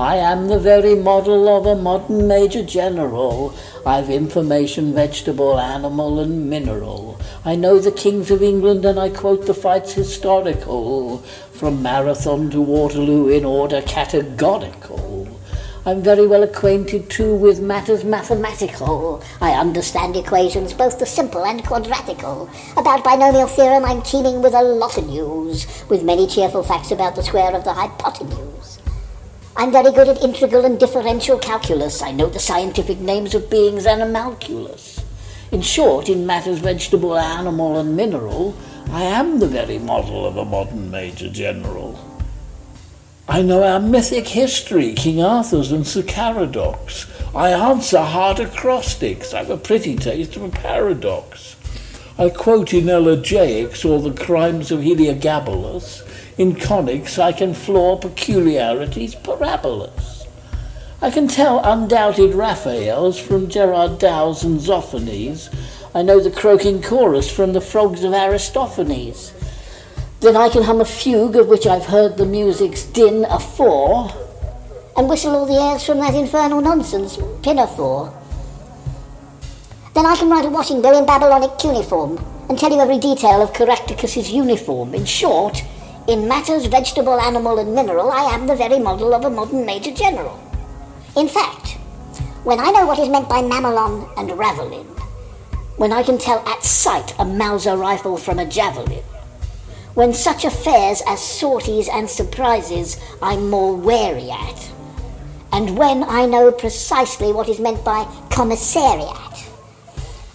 I am the very model of a modern Major General. I've information, vegetable, animal, and mineral. I know the kings of England and I quote the fights historical, from Marathon to Waterloo in order categorical. I'm very well acquainted too with matters mathematical. I understand equations, both the simple and quadratical. About binomial theorem I'm teeming with a lot of news, with many cheerful facts about the square of the hypotenuse. I'm very good at integral and differential calculus. I know the scientific names of beings and animalculous. In short, in matters vegetable, animal, and mineral, I am the very model of a modern Major General. I know our mythic history, King Arthur's and Sir Caradoc. I answer hard acrostics. I've a pretty taste of a paradox. I quote in elegiacs all the crimes of Heliogabalus. In conics I can floor peculiarities parabolous. I can tell undoubted Raphaels from Gerard Dow's and Zoffanies. I know the croaking chorus from the frogs of Aristophanes. Then I can hum a fugue of which I've heard the music's din afore, and whistle all the airs from that infernal nonsense, Pinafore. Then I can write a washing bill in Babylonic cuneiform, and tell you every detail of Caractacus's uniform. In short, in matters vegetable, animal, and mineral, I am the very model of a modern Major General. In fact, when I know what is meant by mamelon and ravelin, when I can tell at sight a Mauser rifle from a javelin, when such affairs as sorties and surprises I'm more wary at, and when I know precisely what is meant by commissariat,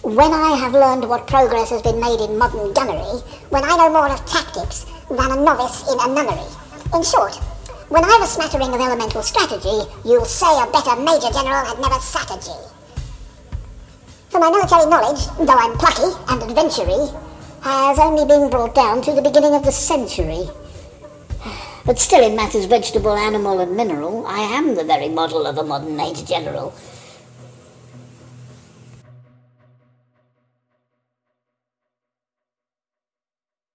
when I have learned what progress has been made in modern gunnery, when I know more of tactics than a novice in a nunnery. In short, when I've a smattering of elemental strategy, you'll say a better Major General had never sat a gee. For my military knowledge, though I'm plucky and adventury, has only been brought down to the beginning of the century. But still in matters vegetable, animal and mineral, I am the very model of a modern Major General.